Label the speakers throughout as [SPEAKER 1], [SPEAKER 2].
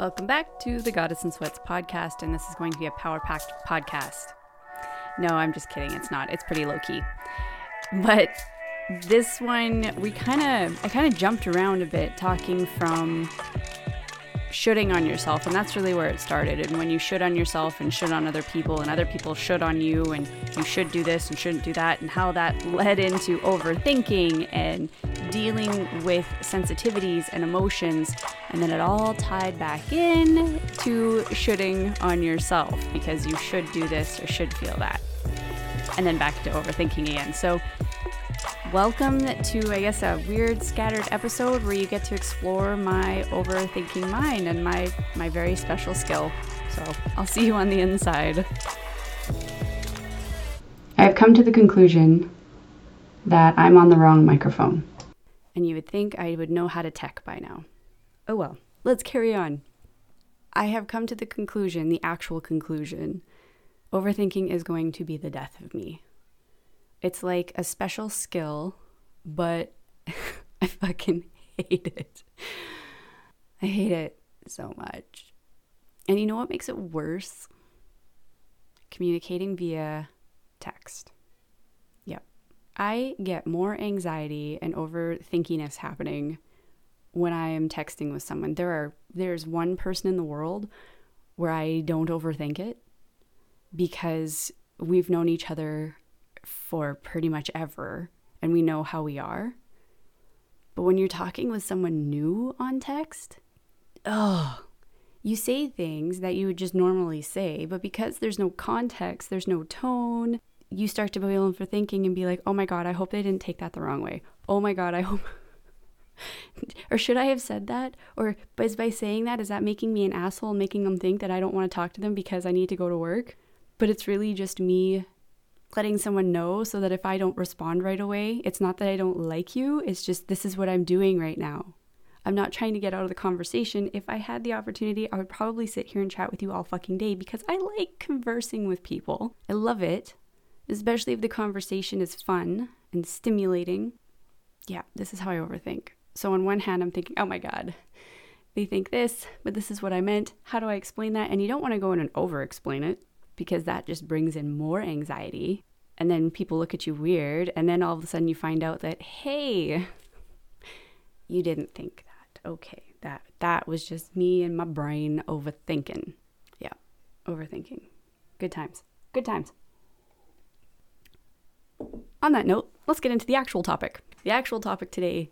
[SPEAKER 1] Welcome back to the Goddess in Sweats podcast, and this is going to be a power packed podcast. No, I'm just kidding. It's not. It's pretty low key. But this one, we kind of, I kind of jumped around a bit talking from shoulding on yourself, and that's really where it started. And when you should on yourself and should on other people, and other people should on you, and you should do this and shouldn't do that, and how that led into overthinking and dealing with sensitivities and emotions, and then it all tied back in to shoulding on yourself because you should do this or should feel that. And then back to overthinking again. So Welcome to, I guess, a weird scattered episode where you get to explore my overthinking mind and my, my very special skill. So I'll see you on the inside. I've come to the conclusion that I'm on the wrong microphone. And you would think I would know how to tech by now. Oh well, let's carry on. I have come to the conclusion, the actual conclusion, overthinking is going to be the death of me. It's like a special skill, but I fucking hate it. I hate it so much. And you know what makes it worse? Communicating via text. I get more anxiety and overthinkiness happening when I am texting with someone. There are there's one person in the world where I don't overthink it because we've known each other for pretty much ever and we know how we are. But when you're talking with someone new on text, oh, you say things that you would just normally say, but because there's no context, there's no tone, you start to be thinking and be like, oh my God, I hope they didn't take that the wrong way. Oh my God, I hope. or should I have said that? Or is by saying that, is that making me an asshole making them think that I don't want to talk to them because I need to go to work? But it's really just me letting someone know so that if I don't respond right away, it's not that I don't like you, it's just this is what I'm doing right now. I'm not trying to get out of the conversation. If I had the opportunity, I would probably sit here and chat with you all fucking day because I like conversing with people. I love it, especially if the conversation is fun and stimulating. Yeah, this is how I overthink. So, on one hand, I'm thinking, oh my God, they think this, but this is what I meant. How do I explain that? And you don't want to go in and over explain it because that just brings in more anxiety. And then people look at you weird. And then all of a sudden you find out that, hey, you didn't think that. Okay, that that was just me and my brain overthinking. Yeah, overthinking. Good times. Good times. On that note, let's get into the actual topic. The actual topic today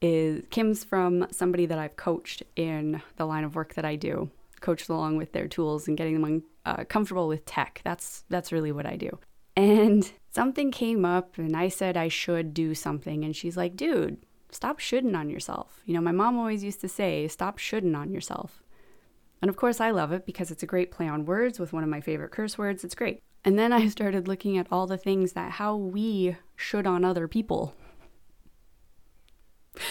[SPEAKER 1] is Kim's from somebody that I've coached in the line of work that I do, coached along with their tools and getting them uh, comfortable with tech. That's that's really what I do. And something came up, and I said I should do something, and she's like, "Dude, stop shoulding on yourself." You know, my mom always used to say, "Stop shoulding on yourself." And of course, I love it because it's a great play on words with one of my favorite curse words. It's great. And then I started looking at all the things that how we should on other people.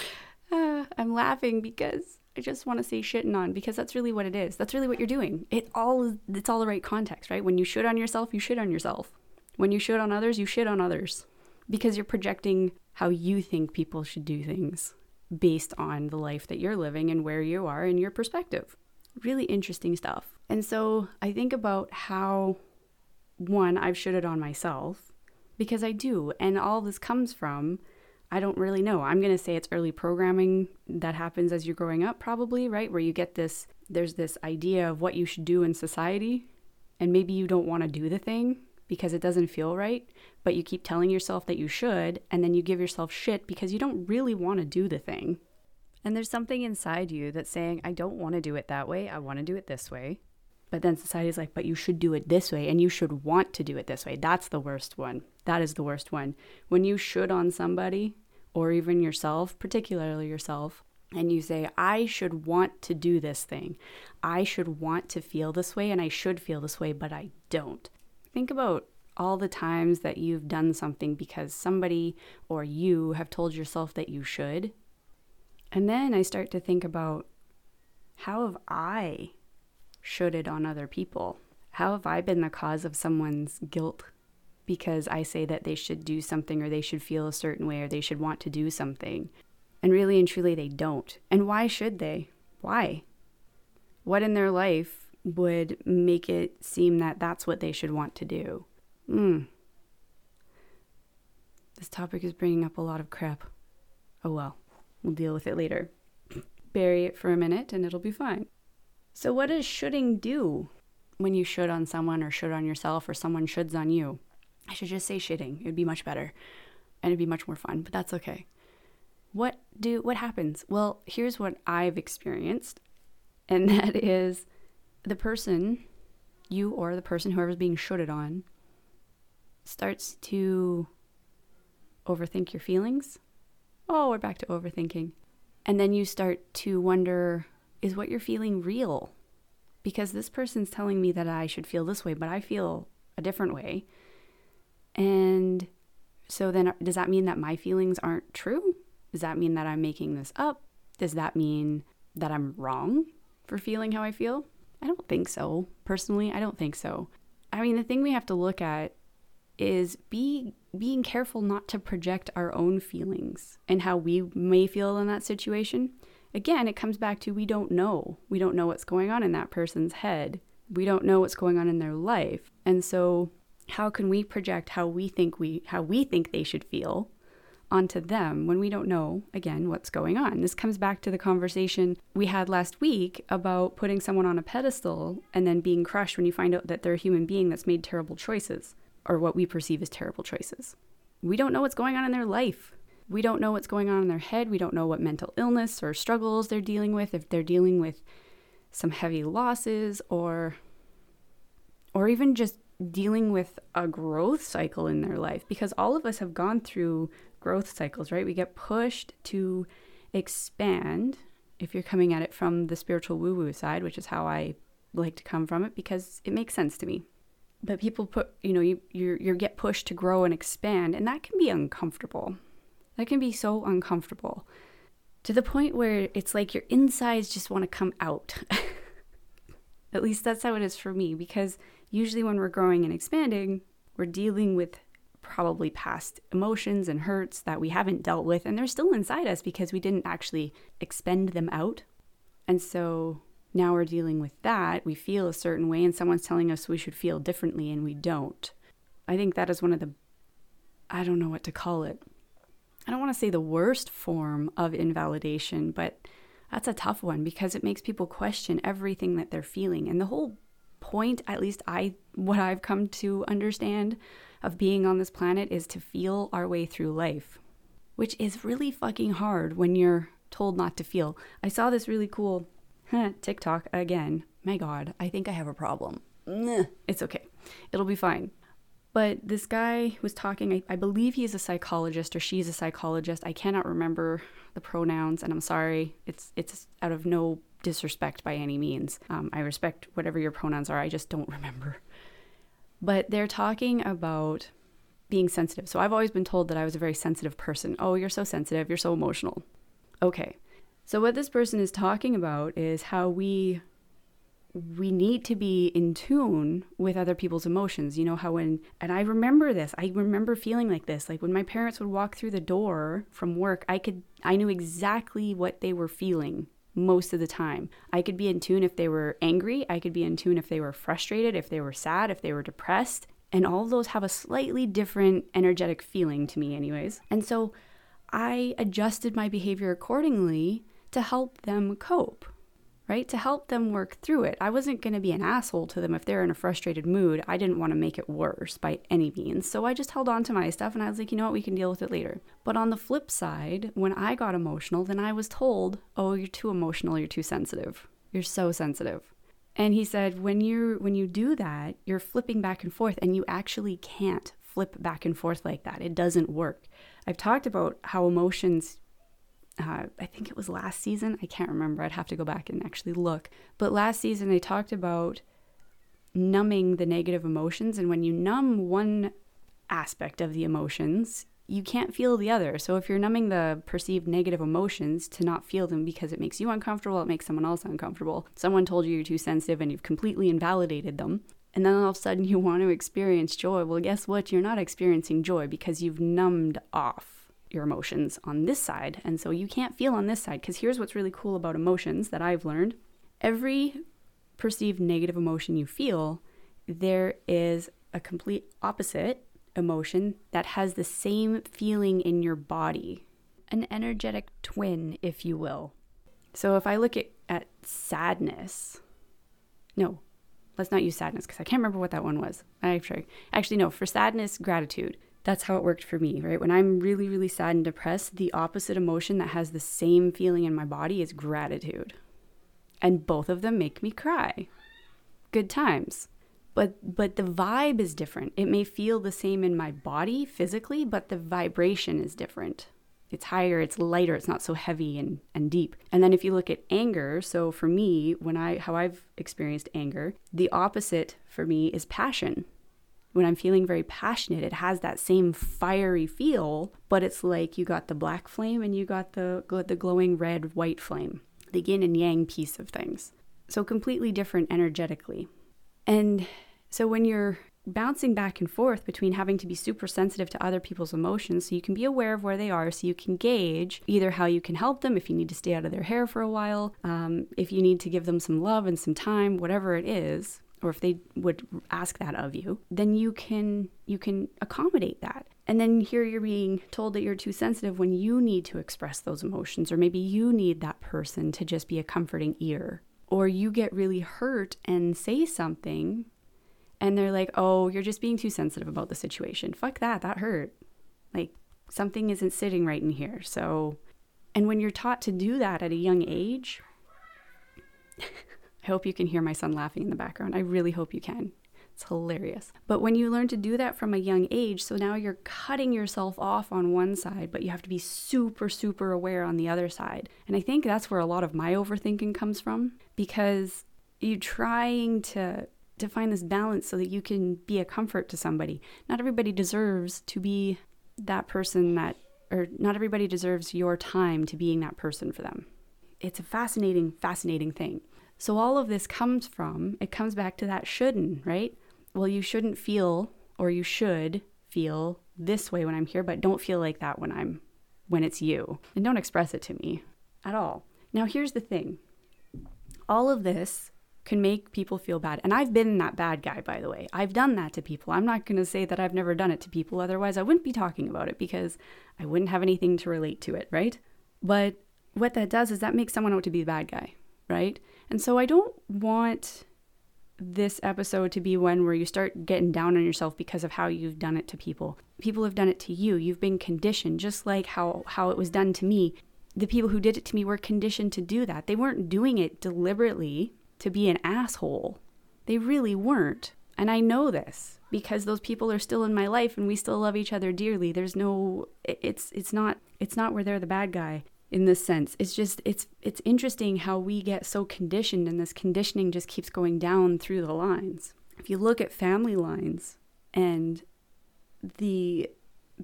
[SPEAKER 1] Uh, I'm laughing because I just want to say shitting on because that's really what it is. That's really what you're doing. It all it's all the right context, right? When you shit on yourself, you shit on yourself. When you shit on others, you shit on others because you're projecting how you think people should do things based on the life that you're living and where you are and your perspective. Really interesting stuff. And so I think about how one, I've shitted on myself because I do. And all this comes from I don't really know. I'm going to say it's early programming that happens as you're growing up, probably, right? Where you get this, there's this idea of what you should do in society, and maybe you don't want to do the thing because it doesn't feel right, but you keep telling yourself that you should, and then you give yourself shit because you don't really want to do the thing. And there's something inside you that's saying, I don't want to do it that way, I want to do it this way. But then society's like, but you should do it this way and you should want to do it this way. That's the worst one. That is the worst one. When you should on somebody or even yourself, particularly yourself, and you say, I should want to do this thing. I should want to feel this way and I should feel this way, but I don't. Think about all the times that you've done something because somebody or you have told yourself that you should. And then I start to think about how have I shoulded on other people? How have I been the cause of someone's guilt because I say that they should do something or they should feel a certain way or they should want to do something? And really and truly, they don't. And why should they? Why? What in their life would make it seem that that's what they should want to do? Hmm. This topic is bringing up a lot of crap. Oh well, we'll deal with it later. Bury it for a minute and it'll be fine. So, what does shoulding do when you should on someone or should on yourself or someone shoulds on you? I should just say shitting. It'd be much better and it'd be much more fun, but that's okay. What do what happens? Well, here's what I've experienced, and that is the person, you or the person whoever's being shoulded on, starts to overthink your feelings. Oh, we're back to overthinking. And then you start to wonder is what you're feeling real? Because this person's telling me that I should feel this way, but I feel a different way. And so then uh, does that mean that my feelings aren't true? Does that mean that I'm making this up? Does that mean that I'm wrong for feeling how I feel? I don't think so. Personally, I don't think so. I mean, the thing we have to look at is be being careful not to project our own feelings and how we may feel in that situation. Again, it comes back to we don't know. We don't know what's going on in that person's head. We don't know what's going on in their life. And so how can we project how we think we how we think they should feel onto them when we don't know again what's going on this comes back to the conversation we had last week about putting someone on a pedestal and then being crushed when you find out that they're a human being that's made terrible choices or what we perceive as terrible choices we don't know what's going on in their life we don't know what's going on in their head we don't know what mental illness or struggles they're dealing with if they're dealing with some heavy losses or or even just dealing with a growth cycle in their life because all of us have gone through growth cycles, right? We get pushed to expand if you're coming at it from the spiritual woo woo side, which is how I like to come from it because it makes sense to me. But people put, you know, you you you get pushed to grow and expand, and that can be uncomfortable. That can be so uncomfortable to the point where it's like your insides just want to come out. At least that's how it is for me because usually when we're growing and expanding, we're dealing with probably past emotions and hurts that we haven't dealt with, and they're still inside us because we didn't actually expend them out. And so now we're dealing with that. We feel a certain way, and someone's telling us we should feel differently, and we don't. I think that is one of the, I don't know what to call it. I don't want to say the worst form of invalidation, but that's a tough one because it makes people question everything that they're feeling. And the whole point, at least I what I've come to understand of being on this planet is to feel our way through life, which is really fucking hard when you're told not to feel. I saw this really cool TikTok again. My god, I think I have a problem. It's okay. It'll be fine. But this guy was talking, I, I, believe he's a psychologist or she's a psychologist. I cannot remember the pronouns, and I'm sorry. It's it's out of no disrespect by any means. Um, I respect whatever your pronouns are, I just don't remember. But they're talking about being sensitive. So I've always been told that I was a very sensitive person. Oh, you're so sensitive, you're so emotional. Okay. So what this person is talking about is how we we need to be in tune with other people's emotions. You know how when and I remember this. I remember feeling like this. Like when my parents would walk through the door from work, I could I knew exactly what they were feeling most of the time. I could be in tune if they were angry, I could be in tune if they were frustrated, if they were sad, if they were depressed, and all those have a slightly different energetic feeling to me anyways. And so I adjusted my behavior accordingly to help them cope right? To help them work through it. I wasn't going to be an asshole to them if they're in a frustrated mood. I didn't want to make it worse by any means. So I just held on to my stuff and I was like, you know what, we can deal with it later. But on the flip side, when I got emotional, then I was told, oh, you're too emotional, you're too sensitive. You're so sensitive. And he said, when you when you do that, you're flipping back and forth and you actually can't flip back and forth like that. It doesn't work. I've talked about how emotions uh, I think it was last season. I can't remember. I'd have to go back and actually look. But last season, they talked about numbing the negative emotions. And when you numb one aspect of the emotions, you can't feel the other. So if you're numbing the perceived negative emotions to not feel them because it makes you uncomfortable, it makes someone else uncomfortable. Someone told you you're too sensitive and you've completely invalidated them. And then all of a sudden you want to experience joy. Well, guess what? You're not experiencing joy because you've numbed off your emotions on this side. And so you can't feel on this side because here's what's really cool about emotions that I've learned. Every perceived negative emotion you feel, there is a complete opposite emotion that has the same feeling in your body. An energetic twin, if you will. So if I look at, at sadness, no, let's not use sadness because I can't remember what that one was. I actually, actually, no, for sadness, gratitude. That's how it worked for me, right? When I'm really, really sad and depressed, the opposite emotion that has the same feeling in my body is gratitude. And both of them make me cry. Good times but but the vibe is different it may feel the same in my body physically but the vibration is different it's higher it's lighter it's not so heavy and, and deep and then if you look at anger so for me when i how i've experienced anger the opposite for me is passion when i'm feeling very passionate it has that same fiery feel but it's like you got the black flame and you got the the glowing red white flame the yin and yang piece of things. So completely different energetically. And so when you're bouncing back and forth between having to be super sensitive to other people's emotions so you can be aware of where they are so you can gauge either how you can help them if you need to stay out of their hair for a while um, if you need to give them some love and some time whatever it is or if they would ask that of you then you can you can accommodate that and then here you're being told that you're too sensitive when you need to express those emotions or maybe you need that person to just be a comforting ear or you get really hurt and say something and they're like, "Oh, you're just being too sensitive about the situation." Fuck that, that hurt. Like something isn't sitting right in here. So, and when you're taught to do that at a young age, I hope you can hear my son laughing in the background. I really hope you can. It's hilarious. But when you learn to do that from a young age, so now you're cutting yourself off on one side, but you have to be super, super aware on the other side. And I think that's where a lot of my overthinking comes from because you're trying to to find this balance so that you can be a comfort to somebody. Not everybody deserves to be that person that or not everybody deserves your time to being that person for them. It's a fascinating fascinating thing. So all of this comes from it comes back to that shouldn't, right? well, you shouldn't feel or you should feel this way when I'm here, but don't feel like that when I'm when it's you. And don't express it to me at all. Now here's the thing. All of this can make people feel bad. And I've been that bad guy, by the way. I've done that to people. I'm not going to say that I've never done it to people. Otherwise, I wouldn't be talking about it because I wouldn't have anything to relate to it, right? But what that does is that makes someone out to be the bad guy, right? And so I don't want this episode to be one where you start getting down on yourself because of how you've done it to people. People have done it to you. You've been conditioned, just like how, how it was done to me. The people who did it to me were conditioned to do that. They weren't doing it deliberately to be an asshole. They really weren't. And I know this because those people are still in my life and we still love each other dearly. There's no it's it's not it's not where they're the bad guy in this sense. It's just it's it's interesting how we get so conditioned and this conditioning just keeps going down through the lines. If you look at family lines and the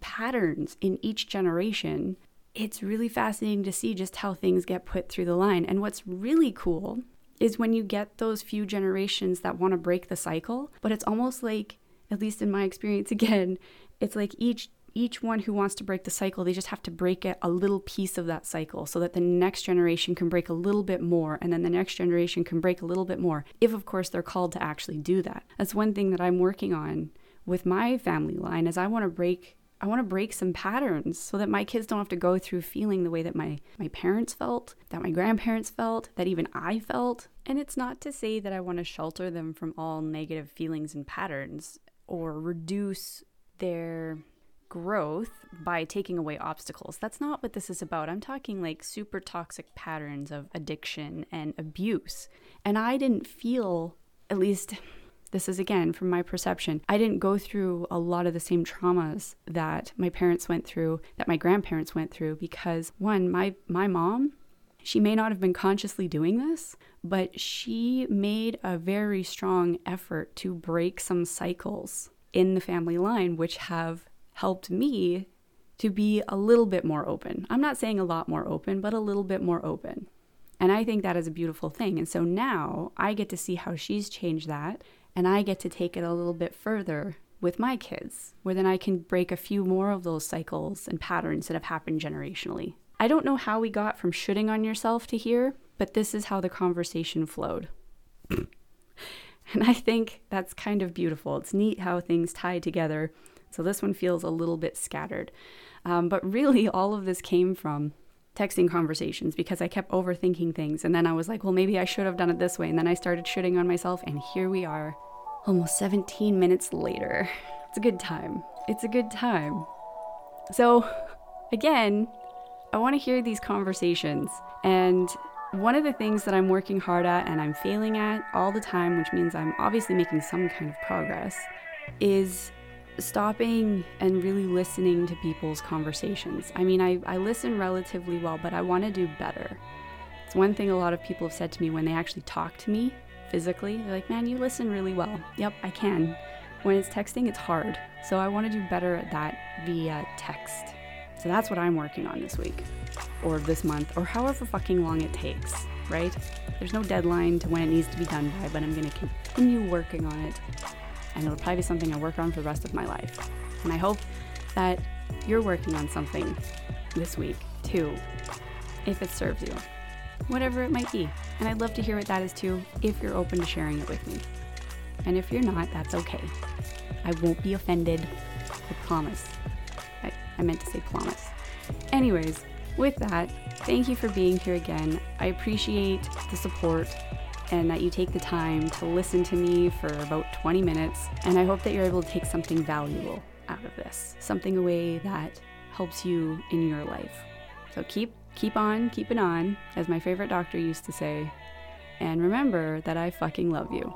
[SPEAKER 1] patterns in each generation, it's really fascinating to see just how things get put through the line. And what's really cool is when you get those few generations that want to break the cycle, but it's almost like at least in my experience again, it's like each each one who wants to break the cycle, they just have to break it a little piece of that cycle so that the next generation can break a little bit more and then the next generation can break a little bit more. If, of course, they're called to actually do that. That's one thing that I'm working on with my family line is I want to break I want to break some patterns so that my kids don't have to go through feeling the way that my, my parents felt, that my grandparents felt, that even I felt. And it's not to say that I want to shelter them from all negative feelings and patterns or reduce their growth by taking away obstacles. That's not what this is about. I'm talking like super toxic patterns of addiction and abuse. And I didn't feel, at least this is again from my perception, I didn't go through a lot of the same traumas that my parents went through, that my grandparents went through because one, my my mom she may not have been consciously doing this, but she made a very strong effort to break some cycles in the family line, which have helped me to be a little bit more open. I'm not saying a lot more open, but a little bit more open. And I think that is a beautiful thing. And so now I get to see how she's changed that, and I get to take it a little bit further with my kids, where then I can break a few more of those cycles and patterns that have happened generationally. I don't know how we got from shoulding on yourself to here, but this is how the conversation flowed. And I think that's kind of beautiful. It's neat how things tie together. So this one feels a little bit scattered. Um, but really, all of this came from texting conversations because I kept overthinking things. And then I was like, well, maybe I should have done it this way. And then I started shitting on myself. And here we are, almost 17 minutes later. It's a good time. It's a good time. So, again, I want to hear these conversations. And one of the things that I'm working hard at and I'm failing at all the time, which means I'm obviously making some kind of progress, is stopping and really listening to people's conversations. I mean, I, I listen relatively well, but I want to do better. It's one thing a lot of people have said to me when they actually talk to me physically. They're like, man, you listen really well. Yep, I can. When it's texting, it's hard. So I want to do better at that via text. So that's what I'm working on this week, or this month, or however fucking long it takes, right? There's no deadline to when it needs to be done by, but I'm going to continue working on it and it'll probably be something I work on for the rest of my life. And I hope that you're working on something this week too, if it serves you, whatever it might be. And I'd love to hear what that is too, if you're open to sharing it with me. And if you're not, that's okay. I won't be offended. I promise. I, I meant to say promise. Anyways, with that, thank you for being here again. I appreciate the support and that you take the time to listen to me for about 20 minutes. And I hope that you're able to take something valuable out of this, something away that helps you in your life. So keep keep on, keep it on, as my favorite doctor used to say. And remember that I fucking love you.